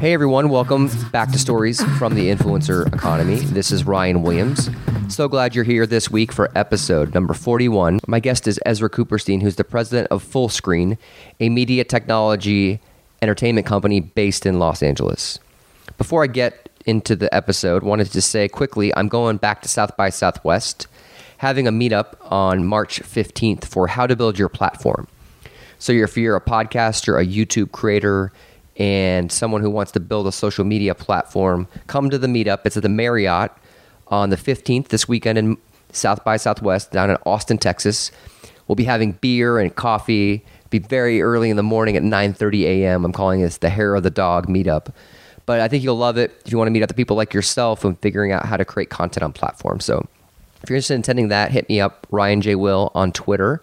Hey everyone, welcome back to Stories from the Influencer Economy. This is Ryan Williams. So glad you're here this week for episode number 41. My guest is Ezra Cooperstein, who's the president of Fullscreen, a media technology entertainment company based in Los Angeles. Before I get into the episode, wanted to say quickly I'm going back to South by Southwest, having a meetup on March 15th for how to build your platform. So if you're a podcaster, a YouTube creator, and someone who wants to build a social media platform, come to the meetup. It's at the Marriott on the 15th this weekend in South by Southwest down in Austin, Texas. We'll be having beer and coffee. Be very early in the morning at 9:30 a.m. I'm calling this the Hair of the Dog meetup. But I think you'll love it if you want to meet other people like yourself and figuring out how to create content on platforms. So if you're interested in attending that, hit me up, Ryan J. Will on Twitter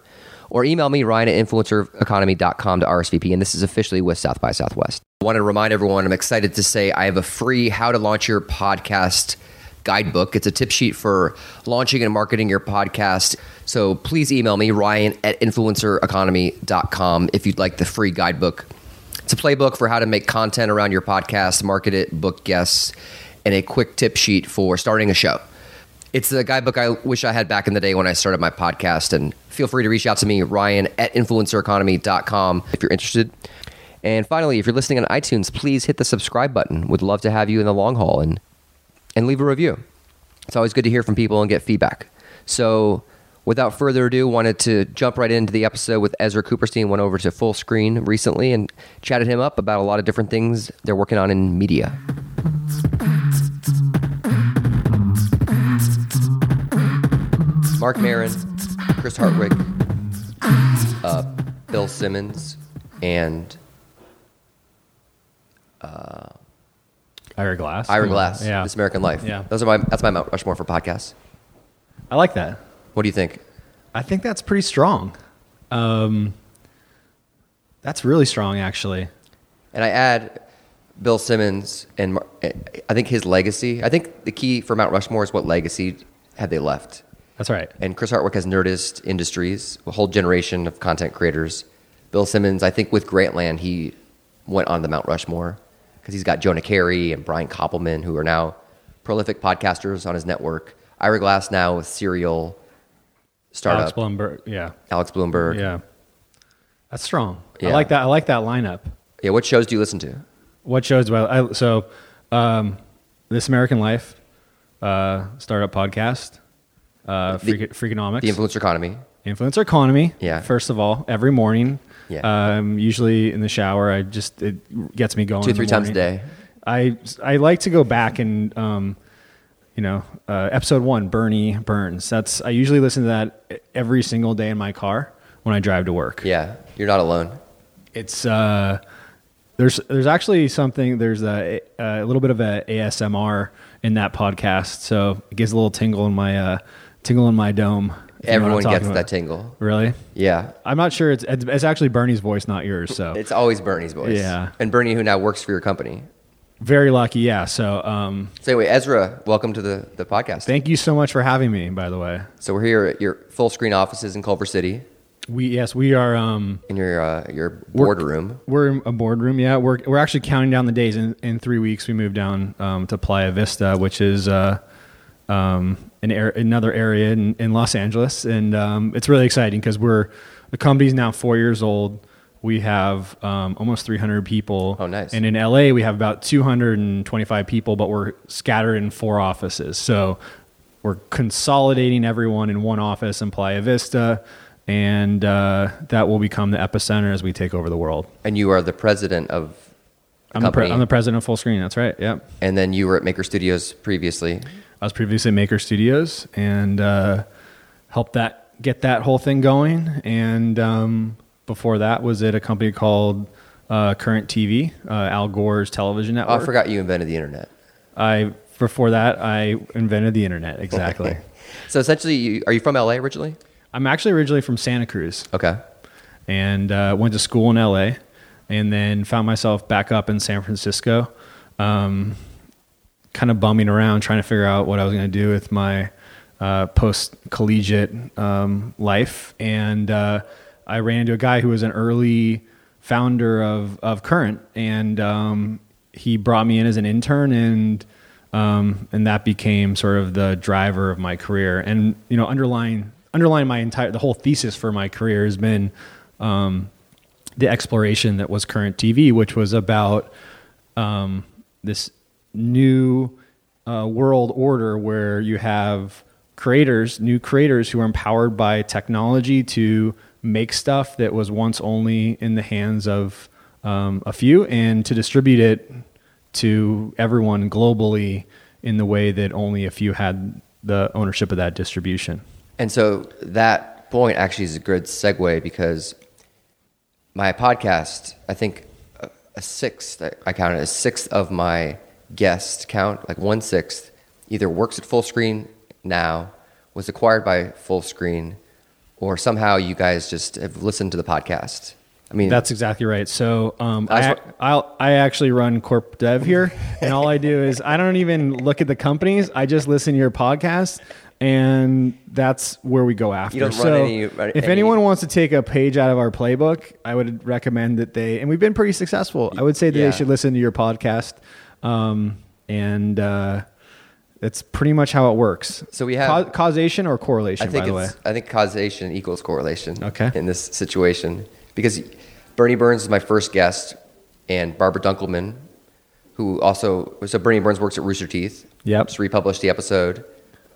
or email me, Ryan at influencereconomy.com to RSVP. And this is officially with South by Southwest. I want to remind everyone, I'm excited to say I have a free How to Launch Your Podcast guidebook. It's a tip sheet for launching and marketing your podcast. So please email me, Ryan at influencereconomy.com, if you'd like the free guidebook. It's a playbook for how to make content around your podcast, market it, book guests, and a quick tip sheet for starting a show. It's the guidebook I wish I had back in the day when I started my podcast. And feel free to reach out to me, Ryan at influencereconomy.com, if you're interested. And finally, if you're listening on iTunes, please hit the subscribe button. Would love to have you in the long haul and, and leave a review. It's always good to hear from people and get feedback. So, without further ado, wanted to jump right into the episode with Ezra Cooperstein. Went over to Fullscreen recently and chatted him up about a lot of different things they're working on in media. Marc Maron, Chris Hardwick, uh, Bill Simmons, and Ira Glass. Ira Glass. Yeah. This American Life. Yeah. those are my that's my Mount Rushmore for podcasts. I like that. What do you think? I think that's pretty strong. Um, that's really strong, actually. And I add Bill Simmons and Mar- I think his legacy. I think the key for Mount Rushmore is what legacy have they left. That's right. And Chris Hardwick has Nerdist Industries, a whole generation of content creators. Bill Simmons, I think with Grantland, he went on the Mount Rushmore because he's got Jonah Keri and Brian Koppelman, who are now prolific podcasters on his network. Ira Glass now with Serial, startup, Alex Blumberg, Yeah. Alex Blumberg. Yeah. That's strong. Yeah. I like that. I like that lineup. Yeah, what shows do you listen to? What shows about? I, so, um, This American Life, uh, startup podcast, uh, The- Freak, Freakonomics, The Influencer Economy. Influencer Economy. Yeah. First of all, every morning. Yeah. Um, usually in the shower, I just it gets me going. Two, three times a day. I I like to go back and um, you know, uh, episode one, Bernie Burns. That's I usually listen to that every single day in my car when I drive to work. Yeah, you're not alone. It's uh, there's there's actually something there's a, a little bit of a ASMR in that podcast, so it gives a little tingle in my uh, tingle in my dome. if you know what I'm Everyone gets about. that tingle. Really? Yeah. I'm not sure. It's it's actually Bernie's voice, not yours. So It's always Bernie's voice. Yeah. And Bernie, who now works for your company. very lucky. Yeah. So um, So anyway, Ezra, welcome to the, the podcast. thank you so much for having me. By the way, so we're here at your Fullscreen offices in Culver City we yes we are. Um, in your uh, your boardroom. We're in a boardroom. Yeah, we're we're actually counting down the days. In in three weeks, we move down um, to Playa Vista, which is uh, um, an air, another area in, in Los Angeles, and um, it's really exciting because we're the company's now four years old. We have um, almost 300 people. Oh, nice. And in LA, we have about 225 people, but we're scattered in four offices. So we're consolidating everyone in one office in Playa Vista, and uh, that will become the epicenter as we take over the world. And you are the president of I'm the, pre- I'm the president of Fullscreen. That's right. Yep. and then you were at Maker Studios previously. I was previously at Maker Studios and uh, helped that get that whole thing going. And um, before that, was at a company called uh, Current TV, uh, Al Gore's television Oh, network. I forgot you invented the internet. I before that, I invented the internet. Exactly. So essentially, you, are you from LA originally? I'm actually originally from Santa Cruz Okay. and uh, went to school in LA, and then found myself back up in San Francisco. Um, kind of bumming around trying to figure out what I was going to do with my uh, post collegiate um, life. And uh, I ran into a guy who was an early founder of, of Current, and um, he brought me in as an intern and um, and that became sort of the driver of my career. And you know, underlying underlying my entire the whole thesis for my career has been um, the exploration that was current TV, which was about um, this new uh, world order where you have creators, new creators who are empowered by technology to make stuff that was once only in the hands of um, a few and to distribute it to everyone globally in the way that only a few had the ownership of that distribution. And so that point actually is a good segue because my podcast, I think a, a sixth, I counted a sixth of my guest count, like one sixth, either works at Fullscreen now, was acquired by Fullscreen, or somehow you guys just have listened to the podcast. I mean, that's exactly right. So um, I, I'll, I actually run corp dev here, and all I do is I don't even look at the companies. I just listen to your podcast, and that's where we go after. So any, if any- anyone wants to take a page out of our playbook, I would recommend that they. And we've been pretty successful. I would say that Yeah. they should listen to your podcast, um, and uh, that's pretty much how it works. So we have- Ca- causation or correlation. I think by the way, I think causation equals correlation. Okay. In this situation, because Bernie Burns is my first guest, and Barbara Dunkelman, who also so Bernie Burns works at Rooster Teeth. Yep. Just republished the episode.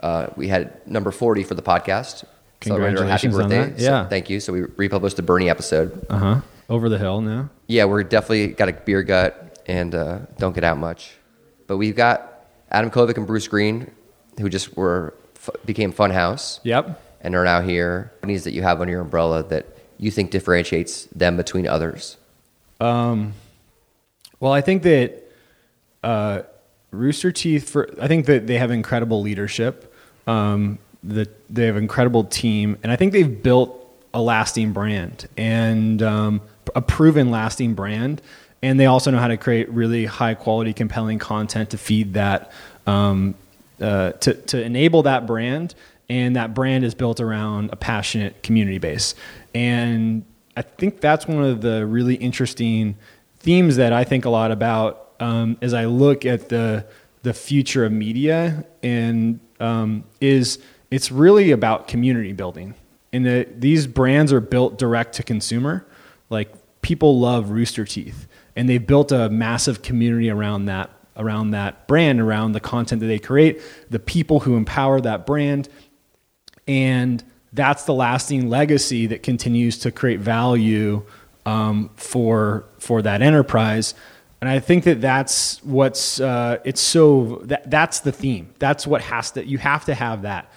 Uh, we had number forty for the podcast. Celebrated our happy Congratulations on birthday. that. So Yeah. thank you. So we republished the Bernie episode. uh huh. Over the hill now. Yeah, we're definitely got a beer gut and uh, don't get out much. But we've got Adam Kovic and Bruce Green, who just were f- became Funhouse Yep. and are now here. Companies that you have under your umbrella that you think differentiates them between others. Um, Well, I think that uh, Rooster Teeth. For I think that they have incredible leadership. Um, that they have incredible team, and I think they've built a lasting brand and um, a proven lasting brand. And they also know how to create really high quality, compelling content to feed that, um, uh, to to enable that brand. And that brand is built around a passionate community base. And I think that's one of the really interesting themes that I think a lot about um, as I look at the the future of media, and um, is it's really about community building. And the, these brands are built direct to consumer. Like people love Rooster Teeth, and they've built a massive community around that around that brand, around the content that they create, the people who empower that brand, and that's the lasting legacy that continues to create value um, for for that enterprise. And I think that that's what's uh, it's so that that's the theme. That's what has to you have to have that.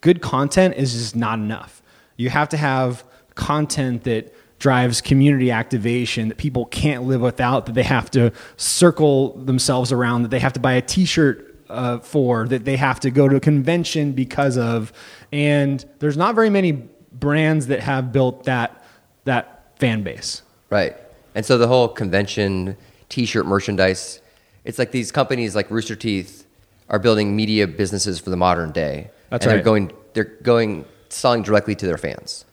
Good content is just not enough. You have to have content that drives community activation that people can't live without. That they have to circle themselves around. That they have to buy a T-shirt uh, for that they have to go to a convention because of and there's not very many brands that have built that that fan base Right. And so the whole convention, t-shirt merchandise, it's like these companies like Rooster Teeth are building media businesses for the modern day. That's and right. They're going they're going selling directly to their fans.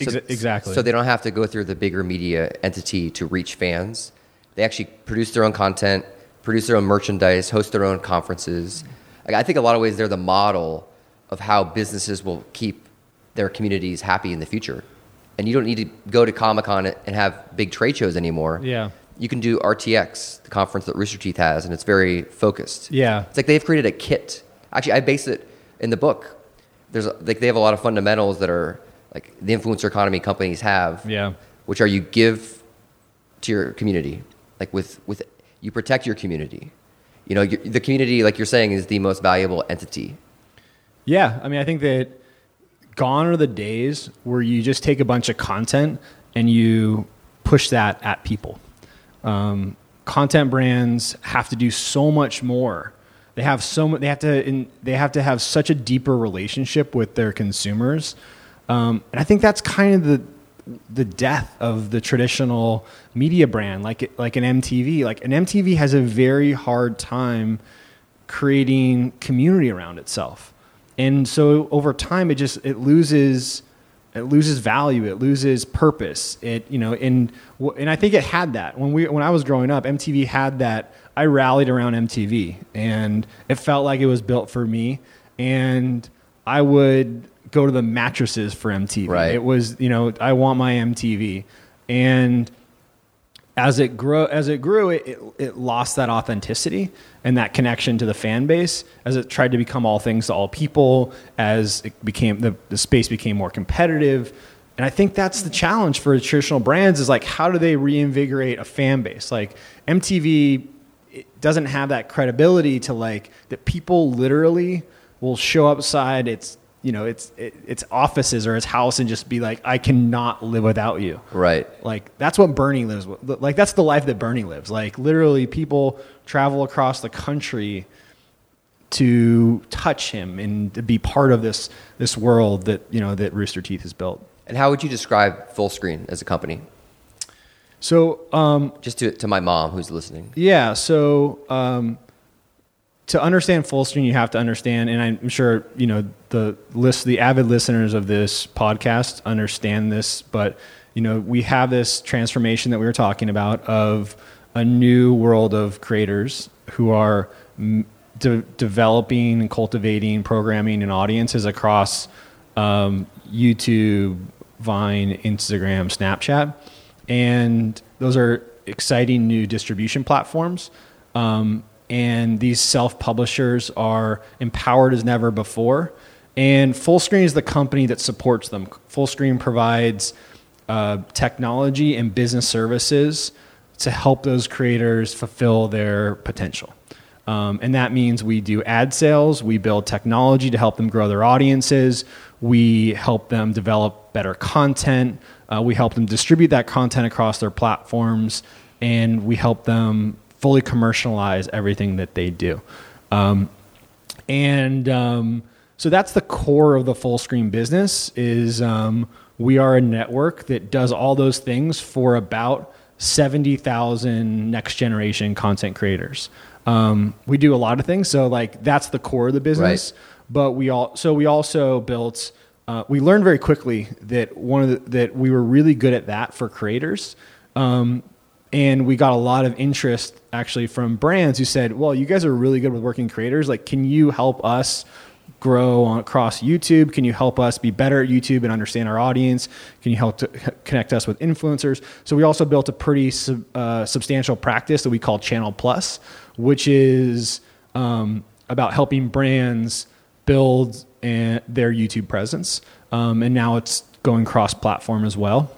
So, exactly. So they don't have to go through the bigger media entity to reach fans. They actually produce their own content, produce their own merchandise, host their own conferences. Like, I think a lot of ways they're the model of how businesses will keep their communities happy in the future. And you don't need to go to Comic Con and have big trade shows anymore. Yeah. You can do RTX, the conference that Rooster Teeth has, and it's very focused. Yeah. It's like they've created a kit. Actually, I base it in the book. There's like they have a lot of fundamentals that are like the influencer economy companies have. Yeah. Which are you give to your community, like with with you protect your community. You know, your, the community, like you're saying, is the most valuable entity. Yeah, I mean, I think that gone are the days where you just take a bunch of content and you push that at people. Um, content brands have to do so much more. They have so much. They have to. In, they have to have such a deeper relationship with their consumers, um, and I think that's kind of the the death of the traditional media brand, like like an MTV. Like an MTV has a very hard time creating community around itself. And so over time, it just it loses it loses value, it loses purpose. It you know, and and I think it had that when we when I was growing up, MTV had that. I rallied around MTV, and it felt like it was built for me. And I would go to the mattresses for MTV. Right. It was you know I want my MTV, and as it grew, as it grew, it, it, it lost that authenticity and that connection to the fan base as it tried to become all things to all people. As it became the, the space became more competitive, and I think that's the challenge for traditional brands is like how do they reinvigorate a fan base? Like MTV it doesn't have that credibility to like that people literally will show outside its you know its it, its offices or its house and just be like I cannot live without you. Right. Like that's what Bernie lives with. Like that's the life that Bernie lives. Like literally people travel across the country to touch him and to be part of this this world that, you know, that Rooster Teeth has built. And how would you describe Fullscreen as a company? So, um, Just to, to my mom who's listening. Yeah. So um, to understand Fullscreen, you have to understand, and I'm sure you know the list, the avid listeners of this podcast understand this. But you know, we have this transformation that we were talking about of a new world of creators who are de- developing and cultivating programming and audiences across um, YouTube, Vine, Instagram, Snapchat and those are exciting new distribution platforms. Um, and these self publishers are empowered as never before. And Fullscreen is the company that supports them. Fullscreen provides uh, technology and business services to help those creators fulfill their potential. Um, and that means we do ad sales, we build technology to help them grow their audiences, we help them develop better content, uh, we help them distribute that content across their platforms, and we help them fully commercialize everything that they do. Um, and um, so that's the core of the Fullscreen business is um, we are a network that does all those things for about 70,000 next generation content creators. Um, we do a lot of things. So like that's the core of the business. Right. But we all, so we also built, uh, we learned very quickly that one of the, that we were really good at that for creators. Um, and we got a lot of interest actually from brands who said, "Well, you guys are really good with working creators. Like, can you help us grow on, across YouTube? Can you help us be better at YouTube and understand our audience? Can you help to connect us with influencers?" So we also built a pretty sub, uh, substantial practice that we call Channel Plus, which is um, about helping brands build an, their YouTube presence. Um, and now it's going cross-platform as well.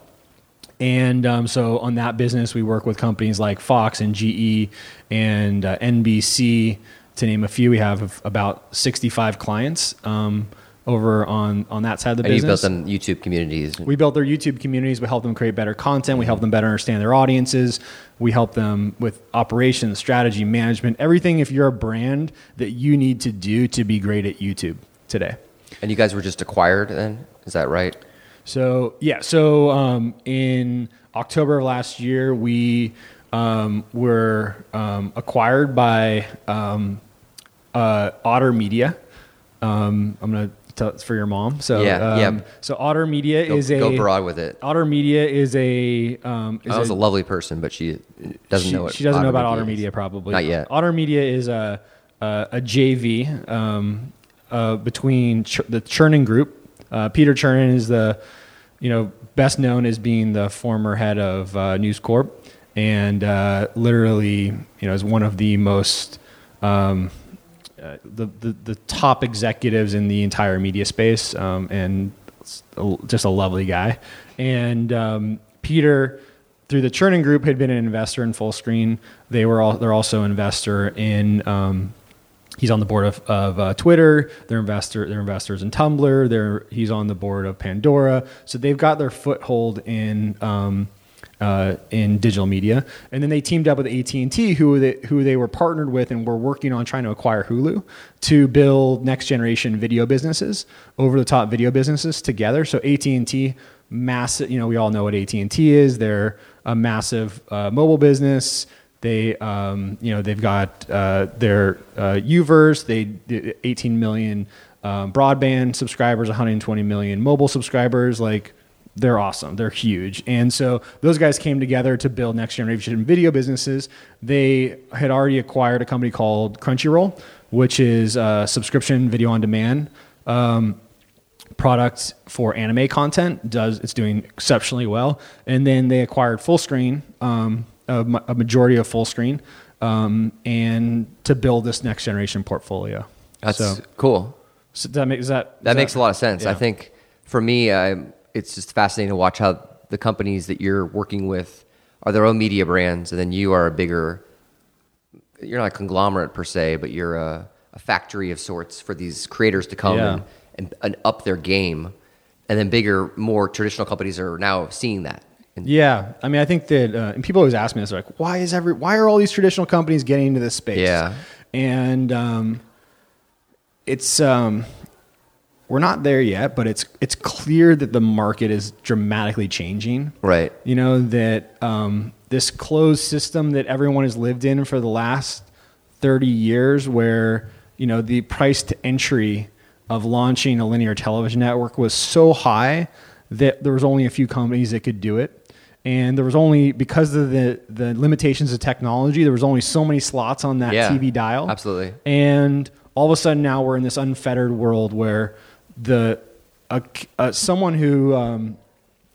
And um, so on that business, we work with companies like Fox and GE and uh, NBC, to name a few. We have about 65 clients um, over on, on that side of the And you business. built them YouTube communities. We built their YouTube communities. We help them create better content. We help them better understand their audiences. We help them with operations, strategy, management, everything. If you're a brand that you need to do to be great at YouTube today. And you guys were just acquired then? Is that right? So yeah, so um, in October of last year, we um, were um, acquired by um, uh, Otter Media. Um, I'm gonna tell it's for your mom. So Yeah, um, yeah. So Otter Media Go, is a go broad with it. Otter Media is a um, is I was a- a lovely person, but she doesn't she, know what she doesn't know about Otter Otter Media Media is. probably. Not yet. Otter Media is a a, a JV um, uh, between Ch- the Chernin Group. Uh, Peter Chernin is the you know best known as being the former head of uh, News Corp, and uh, literally you know is one of the most um, uh, the, the the top executives in the entire media space, um, and just a lovely guy. And um, Peter, through the Chernin Group, had been an investor in Fullscreen. They were all they're also investor in. Um, he's on the board of, of uh, Twitter. They're investor. They're investors in Tumblr. They're he's on the board of Pandora. So they've got their foothold in. Um, uh, in digital media, and then they teamed up with AT and T, who they, who they were partnered with, and were working on trying to acquire Hulu to build next generation video businesses, over the top video businesses together. So AT and T, massive, you know, we all know what AT and T is. They're a massive uh, mobile business. They, um, you know, they've got uh, their uh, Uverse. They did 18 million um, broadband subscribers, 120 million mobile subscribers. Like they're awesome. They're huge. And so those guys came together to build next generation video businesses. They had already acquired a company called Crunchyroll, which is a subscription video on demand um, product for anime content. Does it's doing exceptionally well. And then they acquired Fullscreen, um, a, a majority of Fullscreen, um, and to build this next generation portfolio. That's so, cool. so that makes that That makes a lot of sense. I think for me, I, it's just fascinating to watch how the companies that you're working with are their own media brands, and then you are a bigger. You're not a conglomerate per se, but you're a, a factory of sorts for these creators to come Yeah. and, and, and up their game, and then bigger, more traditional companies are now seeing that. And Yeah, I mean, I think that, uh, and people always ask me this, like, why is every, why are all these traditional companies getting into this space? Yeah. and um, it's, um, we're not there yet, but it's it's clear that the market is dramatically changing. Right. You know that um, this closed system that everyone has lived in for the last thirty years, where you know the price to entry of launching a linear television network was so high that there was only a few companies that could do it, and there was only because of the the limitations of technology, there was only so many slots on that Yeah, TV dial. absolutely. And all of a sudden now we're in this unfettered world where the a, uh, someone who um,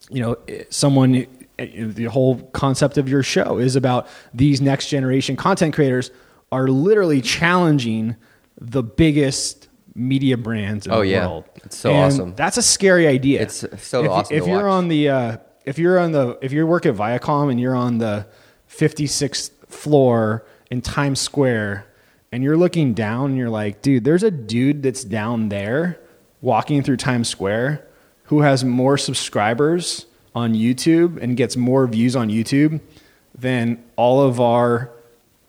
you know someone the whole concept of your show is about these next generation content creators are literally challenging the biggest media brands in Oh, the yeah. world. It's so And awesome. That's a scary idea. It's so if, awesome If you're watch. on the uh, if you're on the if you work at Viacom and you're on the 56th floor in Times Square and you're looking down and you're like, dude, there's a dude that's down there walking through Times Square who has more subscribers on YouTube and gets more views on YouTube than all of our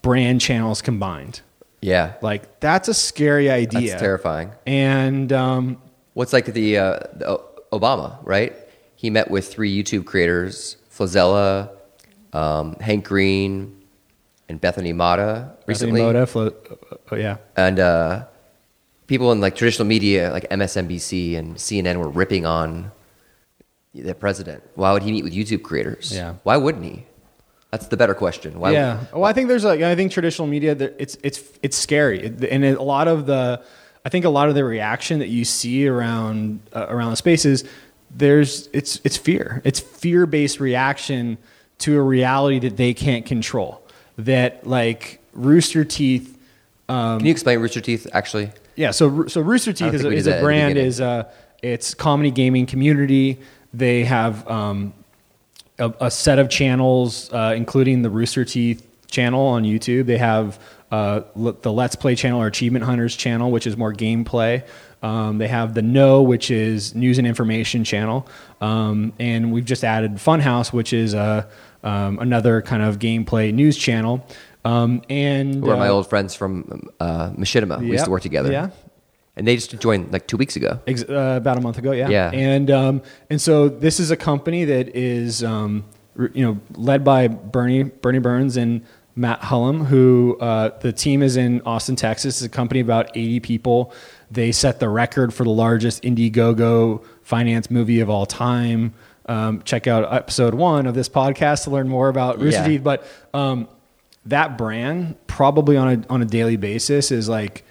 brand channels combined. Yeah. Like that's a scary idea. That's terrifying. And um, What's like the, uh, the Obama, right? He met with three YouTube creators, GloZell, um, Hank Green, and Bethany Mota recently. Bethany Flo- oh, yeah. And uh, people in like traditional media, like MSNBC and CNN, were ripping on the president. Why would he meet with YouTube creators? Yeah. Why wouldn't he? That's the better question. Why? yeah. Well, I think there's like I think traditional media it's it's it's scary, and a lot of the I think a lot of the reaction that you see around uh, around the spaces there's it's it's fear. It's fear based reaction to a reality that they can't control. That like Rooster Teeth. Um, Can you explain Rooster Teeth actually? Yeah, so so Rooster Teeth is a, is a that at the brand. Is a it's comedy gaming community. They have um, a, a set of channels, uh, including the Rooster Teeth channel on YouTube. They have uh, the Let's Play channel or Achievement Hunters channel, which is more gameplay. Um, they have the Know, which is news and information channel, um, and we've just added Funhouse, which is uh, um, another kind of gameplay news channel. Um, and Who are my uh, old friends from uh, Machinima. We used to work together. Yeah. And they just joined like two weeks ago. Ex- uh, about a month ago, yeah. Yeah. And um, and so this is a company that is um, you know led by Bernie Bernie Burns and Matt Hullum, who uh, the team is in Austin, Texas. It's a company about 80 people. They set the record for the largest Indiegogo finance movie of all time. Um, check out episode one of this podcast to learn more about Rooster Yeah. Teeth. But um, that brand, probably on a on a daily basis, is like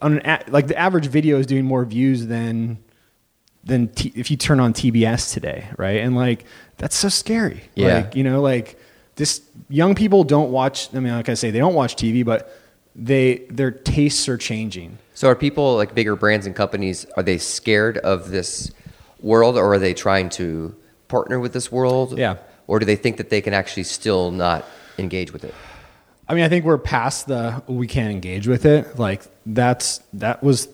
on an a, like the average video is doing more views than than t- if you turn on TBS today, right? And like that's so scary. Yeah. Like, you know, like this young people don't watch I mean like I say they don't watch TV, but they their tastes are changing. So are people like bigger brands and companies, are they scared of this world or are they trying to partner with this world? Yeah. Or do they think that they can actually still not engage with it? I mean, I think we're past the we can't engage with it. Like that's that was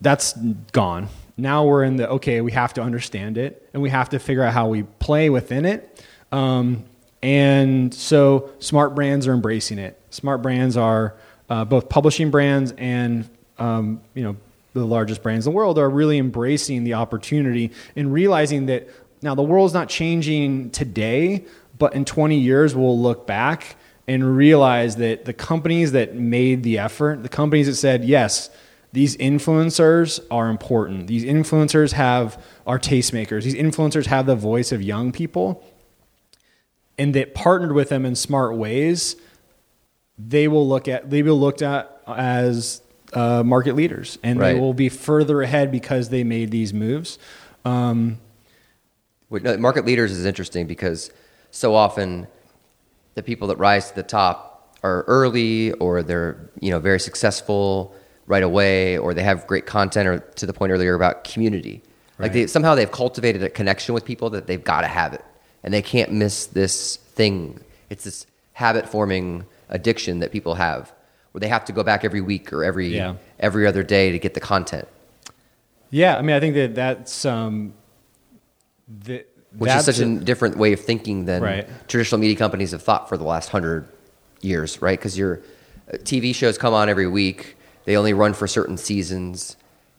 that's gone. Now we're in the okay. We have to understand it, and we have to figure out how we play within it. Um, and so, smart brands are embracing it. Smart brands are uh, both publishing brands and um, you know the largest brands in the world are really embracing the opportunity and realizing that now the world's not changing today, but in 20 years we'll look back and realize that the companies that made the effort, the companies that said, yes, these influencers are important. These influencers have are tastemakers. These influencers have the voice of young people, and that partnered with them in smart ways. They will look at they will looked at as uh, market leaders, and Right. they will be further ahead because they made these moves. Um, market leaders is interesting because so often the people that rise to the top are early or they're you know very successful right away or they have great content or to the point earlier about community. Like they somehow they've cultivated a connection with people that they've got to have it. And they can't miss this thing. It's this habit forming addiction that people have where they have to go back every week or every Yeah. every other day to get the content yeah, I mean, I think that that's um, the, which that's is such a- a different way of thinking than Right. traditional media companies have thought for the last hundred years, right? Because your uh, TV shows come on every week; they only run for certain seasons.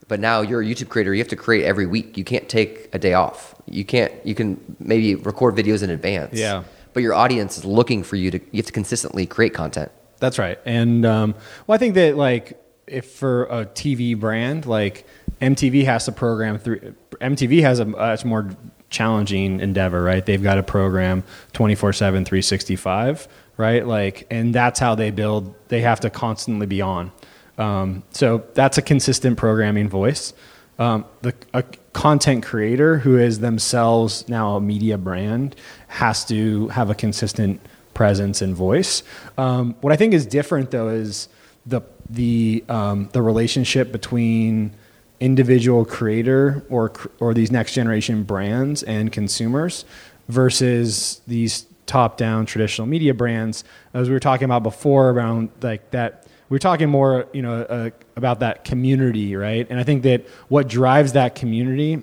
But now you're a YouTube creator; you have to create every week. You can't take a day off. You can't. You can maybe record videos in advance. Yeah. But your audience is looking for you to. You have to consistently create content. That's right. And um, well, I think that like if for a TV brand, like MTV has to program through. MTV has a much more challenging endeavor, right? They've got to program 24 7, 365, right? Like, and that's how they build, they have to constantly be on. Um, so that's a consistent programming voice. Um, the a content creator who is themselves now a media brand has to have a consistent presence and voice. Um, what I think is different though is the the um, the relationship between individual creator or or these next generation brands and consumers versus these top down traditional media brands as we were talking about before around like that we we're talking more you know uh, about that community right and i think that what drives that community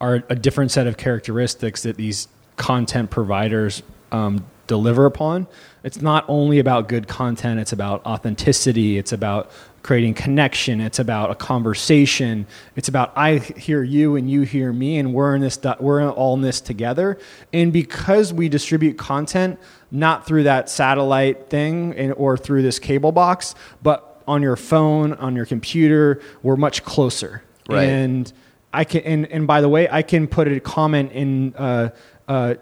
are a different set of characteristics that these content providers um, deliver upon. It's not only about good content, it's about authenticity, it's about creating connection, it's about a conversation, it's about I hear you and you hear me, and we're in this, we're all in this together. And because we distribute content not through that satellite thing and, or through this cable box, but on your phone, on your computer, we're much closer. Right. And I can, and, and by the way, I can put a comment in uh, uh,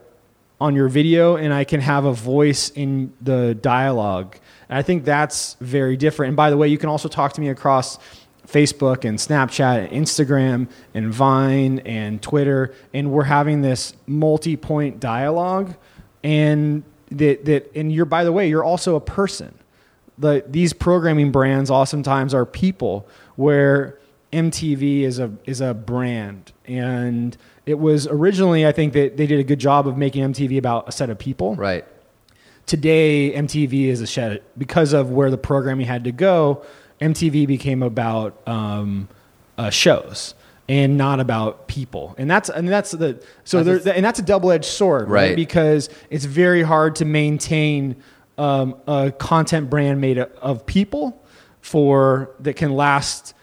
on your video, and I can have a voice in the dialogue. And I think that's very different. And by the way, you can also talk to me across Facebook and Snapchat and Instagram and Vine and Twitter, and we're having this multi-point dialogue. And that that and you're by the way, you're also a person the these programming brands oftentimes are people where MTV is a is a brand and it was originally I think that they did a good job of making MTV about a set of people. Right. Today MTV is a shed because of where the programming had to go. MTV became about um, uh, shows and not about people, and that's and that's the so That's a- there and that's a double edged sword, right? Right. Because it's very hard to maintain um, a content brand made of people for that can last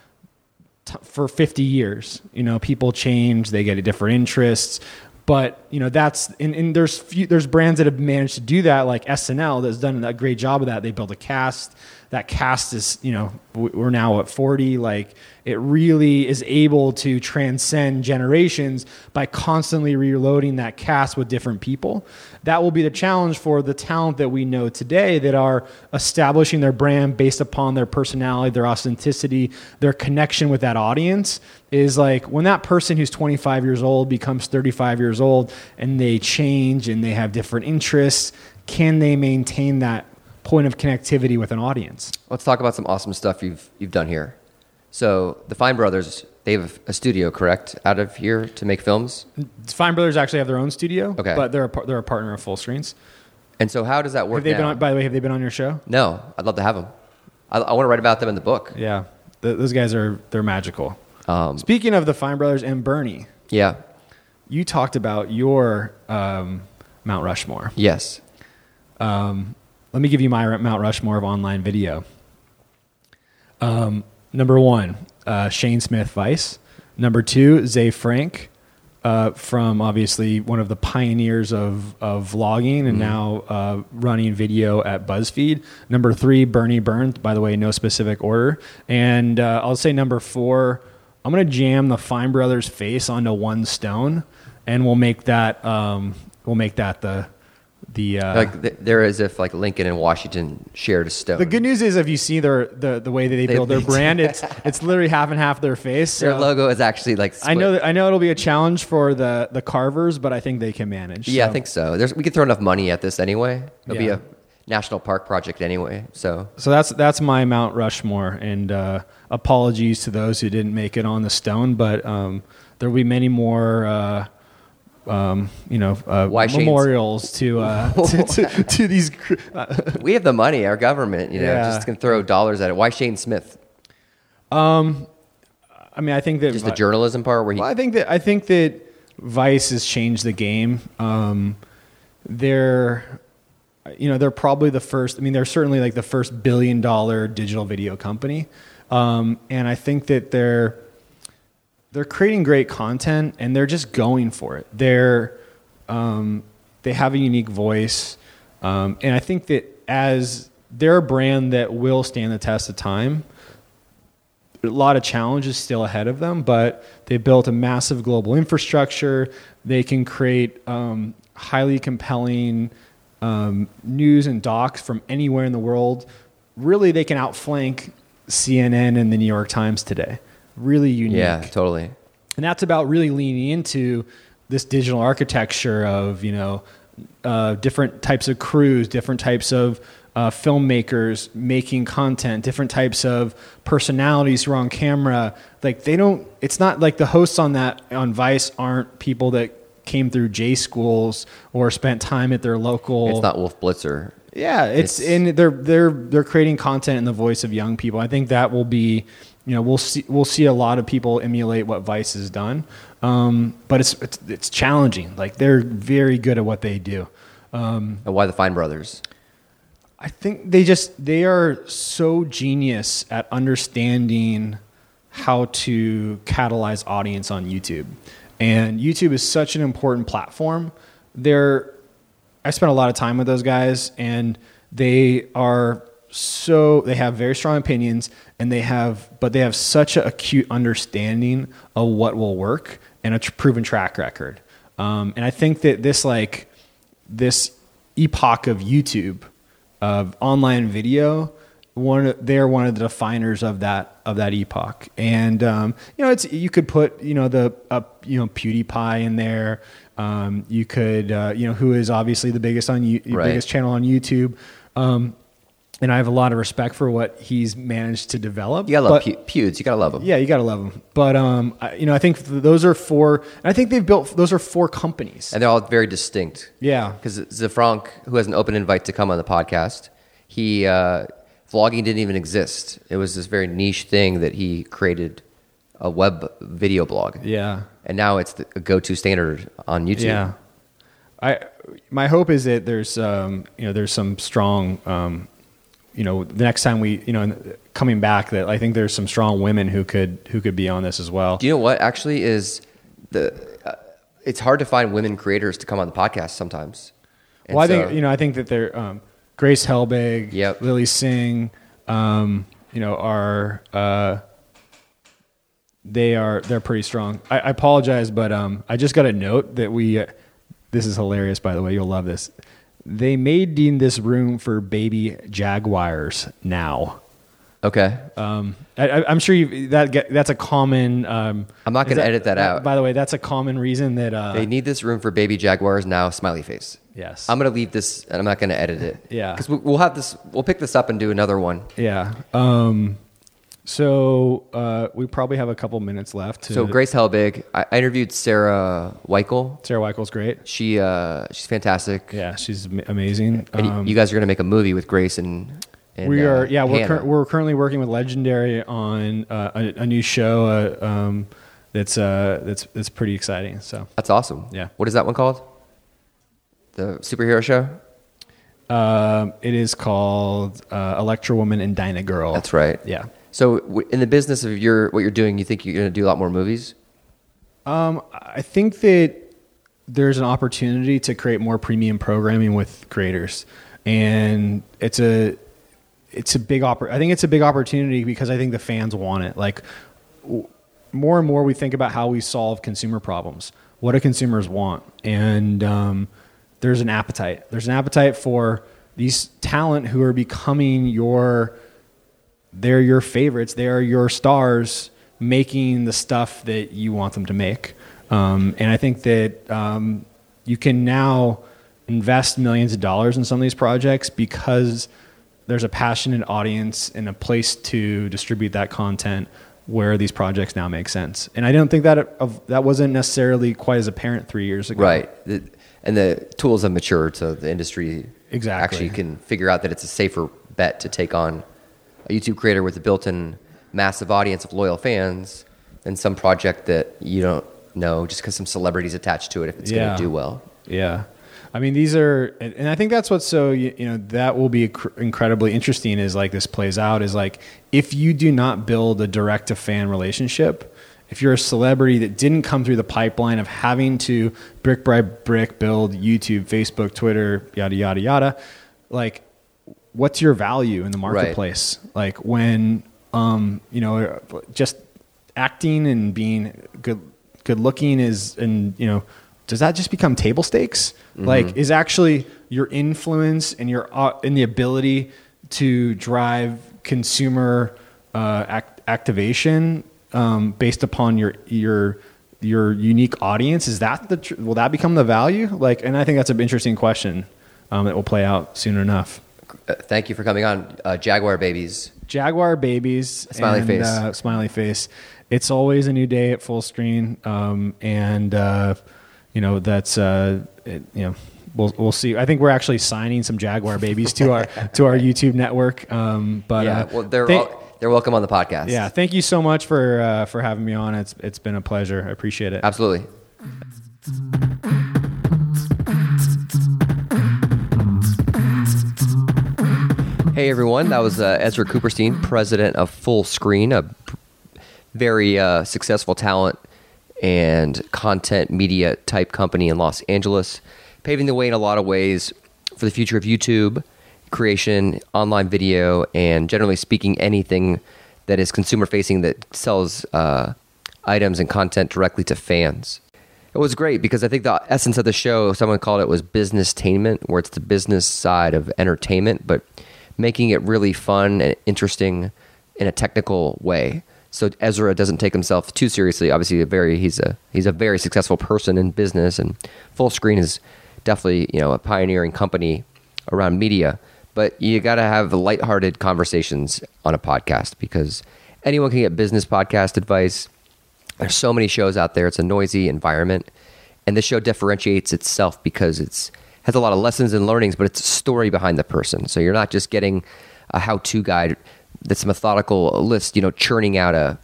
t- for 50 years. You know, people change, they get different interests, but you know that's and, and there's few, there's brands that have managed to do that, like SNL, that's done a great job of that. They build a cast. That cast is, you know, we're now at 40. Like it really is able to transcend generations by constantly reloading that cast with different people. That will be the challenge for the talent that we know today that are establishing their brand based upon their personality, their authenticity, their connection with that audience. Is like when that person who's 25 years old becomes 35 years old and they change and they have different interests, can they maintain that point of connectivity with an audience? Let's talk about some awesome stuff you've you've done here. So the Fine Brothers, they have a studio, correct, out of here to make films. Fine Brothers actually have their own studio, Okay. but they're a, they're a partner of Fullscreens. And so how does that work Have they been on, by the way, have they been on your show? no, I'd love to have them. I, I want to write about them in the book. Yeah, Th- those guys are they're magical. Um, Speaking of the Fine Brothers and Bernie, yeah. you talked about your um, Mount Rushmore. Yes. Um, let me give you my Mount Rushmore of online video. Um, number one, uh, Shane Smith Vice. Number two, Ze Frank. uh, from obviously one of the pioneers of, of vlogging and now uh, running video at BuzzFeed. Number three, Bernie Burns, by the way, no specific order. And uh, I'll say number four, I'm going to jam the Fine Brothers face onto one stone and we'll make that, um, we'll make that the, the, uh, like they're as if like Lincoln and Washington shared a stone. the good news is if you see their, the, the way that they, They- build their brand, it's, it's literally half and half their face. Their so- logo is actually like. I know that, I know it'll be a challenge for the the carvers, but I think they can manage. Yeah, So- I think so. There's, we could throw enough money at this anyway. It'll be a national park project anyway. So so. That's that's my Mount Rushmore, and uh, apologies to those who didn't make it on the stone, but um, there will be many more. Uh, um, you know, uh, Why memorials to, uh, to, to to these. cr- Uh, we have the money, our government, you know, Yeah. just can throw dollars at it. Why Shane Smith? Um, I mean, I think that Just the journalism part where he. Well, I think that I think that Vice has changed the game. Um, they're, you know, they're probably the first. I mean, they're certainly like the first billion dollar digital video company, um, and I think that they're they're creating great content and they're just going for it. They're um, they have a unique voice, um, and I think that as they're a brand that will stand the test of time a lot of challenges still ahead of them, but they built a massive global infrastructure. They can create um, highly compelling um, news and docs from anywhere in the world. Really, they can outflank CNN and the New York Times today. Really unique. yeah, totally. And that's about really leaning into this digital architecture of, you know, uh, different types of crews, different types of uh, filmmakers making content, different types of personalities who are on camera. Like they don't, it's not like the hosts on that, on Vice aren't people that came through J schools or spent time at their local. It's not Wolf Blitzer. Yeah, it's, It's- and they're they're they're creating content in the voice of young people. I think that will be, you know, we'll see we'll see a lot of people emulate what Vice has done, um, but it's, it's it's challenging. Like they're very good at what they do. And why the Fine Brothers? I think they just they are so genius at understanding how to catalyze audience on YouTube. And YouTube is such an important platform. They're I spent a lot of time with those guys and they are so they have very strong opinions and they have but they have such an acute understanding of what will work and a tr- proven track record. Um, and I think that this like this epoch of YouTube of online video one they're one of the definers of that of that epoch and um, you know it's you could put you know the uh, you know PewDiePie in there um, you could uh, you know who is obviously the biggest on you Right. biggest channel on YouTube um, and I have a lot of respect for what he's managed to develop You gotta love but- Pew- Pewds. You gotta love them. yeah, you gotta love them. But um, I, you know, I think those are four. And I think they've built those are four companies. And they're all very distinct. Yeah, Because Ze Frank, who has an open invite to come on the podcast, he uh, vlogging didn't even exist. It was this very niche thing that he created a web video blog, yeah, and now it's the go-to standard on YouTube. yeah. I my hope is that there's um, you know there's some strong um, you know the next time we you know coming back that I think there's some strong women who could who could be on this as well. Do you know what actually is the? Uh, it's hard to find women creators to come on the podcast sometimes. And well, I so- think you know I think that they're um, Grace Helbig, Yep. Lilly Singh, um, you know are uh, they are they're pretty strong. I, I apologize, but um, I just got a note that we. Uh, this is hilarious, by the way. You'll love this. They made Dean this room for baby jaguars now. Okay. Um, I, I'm sure you that get, that's a common. Um, I'm not gonna edit that out. By the way, that's a common reason that. Uh, they need this room for baby jaguars now. Smiley face. yes. I'm gonna leave this, and I'm not gonna edit it. Yeah. Because we'll have this. We'll pick this up and do another one. Yeah. Um, so uh, we probably have a couple minutes left. To, So Grace Helbig, I, I interviewed Sarah Weichel. Sarah Weichels great. She uh, she's fantastic. Yeah, she's am- amazing. And y- Um, you guys are gonna make a movie with Grace and. and we uh, are. Yeah, we're Hannah. cur- we're currently working with Legendary on uh, a, a new show uh, um, that's uh, that's that's pretty exciting. So That's awesome. Yeah. What is that one called? The superhero show. um, it is called uh, Electra Woman and Dyna Girl. That's right. Yeah. So in the business of your what you're doing, you think you're gonna do a lot more movies? Um, I think that there's an opportunity to create more premium programming with creators, and it's a it's a big oppor- I think it's a big opportunity because I think the fans want it. Like more and more, we think about how we solve consumer problems. What do consumers want? And um, there's an appetite. There's an appetite for these talent who are becoming your they're your favorites. They are your stars making the stuff that you want them to make. Um, and I think that um, you can now invest millions of dollars in some of these projects because there's a passionate audience and a place to distribute that content where these projects now make sense. And I don't think that of, that wasn't necessarily quite as apparent three years ago. Right. And the tools have matured, so the industry Exactly. actually can figure out that it's a safer bet to take on a YouTube creator with a built-in massive audience of loyal fans than some project that you don't know just because some celebrities attached to it if it's going to do well. Yeah. I mean, these are, and I think that's what's so, you, you know, that will be incredibly interesting is like this plays out is like, if you do not build a direct to fan relationship, if you're a celebrity that didn't come through the pipeline of having to brick by brick build YouTube, Facebook, Twitter, yada, yada, yada, like, what's your value in the marketplace? Like when, um, you know, just acting and being good, good looking is, and you know, does that just become table stakes? Like, is actually your influence and your uh, and the ability to drive consumer uh, act- activation um, based upon your your your unique audience? Is that the tr- will that become the value? Like, and I think that's an interesting question um, that will play out soon enough. Uh, thank you for coming on, uh, Jaguar Babies. Jaguar babies, Smiley and, face. uh, smiley face. It's always a new day at Fullscreen, um, and uh, you know that's uh, it, you know we'll we'll see. I think we're actually signing some Jaguar babies to our to our YouTube network. Um, but yeah, uh, well, they're all, they're welcome on the podcast. yeah, thank you so much for uh, for having me on. It's it's been a pleasure. I appreciate it. absolutely. Hey everyone, that was uh, Ezra Cooperstein, president of Fullscreen, a very uh, successful talent and content media type company in Los Angeles, paving the way in a lot of ways for the future of YouTube creation, online video, and generally speaking, anything that is consumer facing that sells uh, items and content directly to fans. It was great because I think the essence of the show, someone called it was business tainment, where it's the business side of entertainment, but making it really fun and interesting in a technical way. So Ezra doesn't take himself too seriously. Obviously, a very he's a he's a very successful person in business, and Fullscreen is definitely you know a pioneering company around media. But you got to have lighthearted conversations on a podcast because anyone can get business podcast advice. There's so many shows out there. It's a noisy environment, and this show differentiates itself because it's has a lot of lessons and learnings, but it's a story behind the person. So you're not just getting a how-to guide that's a methodical list, you know, churning out a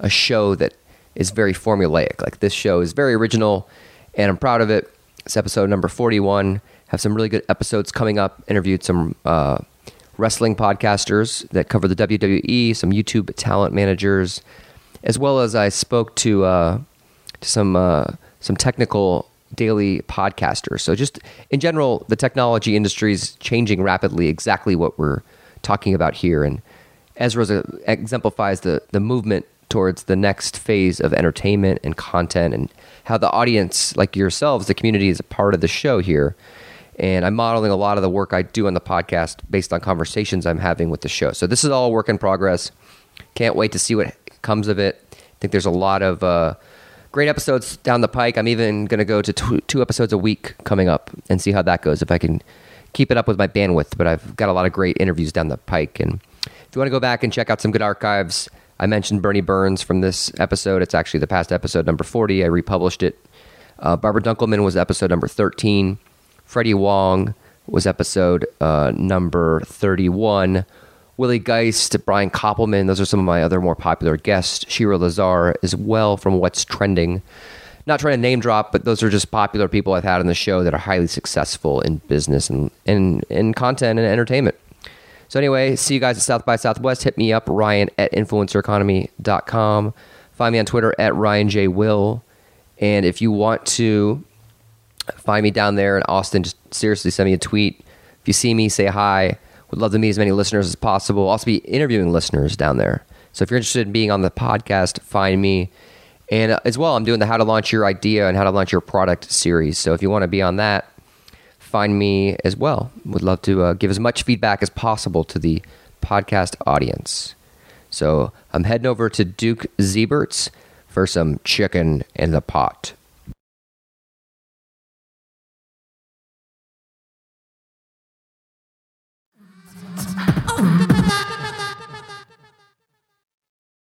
a show that is very formulaic. Like this show is very original, and I'm proud of it. It's episode number 41. Have some really good episodes coming up. Interviewed some uh, wrestling podcasters that cover the WWE, some YouTube talent managers, as well as I spoke to uh, to some uh, some technical daily podcaster. So just in general, the technology industry is changing rapidly. Exactly what we're talking about here, and Ezra exemplifies the the movement towards the next phase of entertainment and content, and how the audience, like yourselves, the community, is a part of the show here. And I'm modeling a lot of the work I do on the podcast based on conversations I'm having with the show. So this is all work in progress. Can't wait to see what comes of it. I think there's a lot of uh, great episodes down the pike. I'm even going to go to tw- two episodes a week coming up and see how that goes if I can keep it up with my bandwidth. But I've got a lot of great interviews down the pike. And if you want to go back and check out some good archives, I mentioned Bernie Burns from this episode. It's actually the past episode number 40. I republished it. Uh, Barbara Dunkelman was episode number 13. Freddie Wong was episode uh, number 31. Willie Geist, Brian Koppelman, those are some of my other more popular guests. Shira Lazar as well from What's Trending. Not trying to name drop, but those are just popular people I've had on the show that are highly successful in business and in, content and entertainment. So anyway, see you guys at South by Southwest. Hit me up, Ryan at influencereconomy.com. Find me on Twitter at Ryan J. Will. And if you want to find me down there in Austin, just seriously send me a tweet. If you see me, say hi. Would love to meet as many listeners as possible. I'll also be interviewing listeners down there. So if you're interested in being on the podcast, find me. And uh, as well, I'm doing the How to Launch Your Idea and How to Launch Your Product series. So if you want to be on that, find me as well. Would love to uh, give as much feedback as possible to the podcast audience. So I'm heading over to Duke Zeibert's for some chicken in the pot.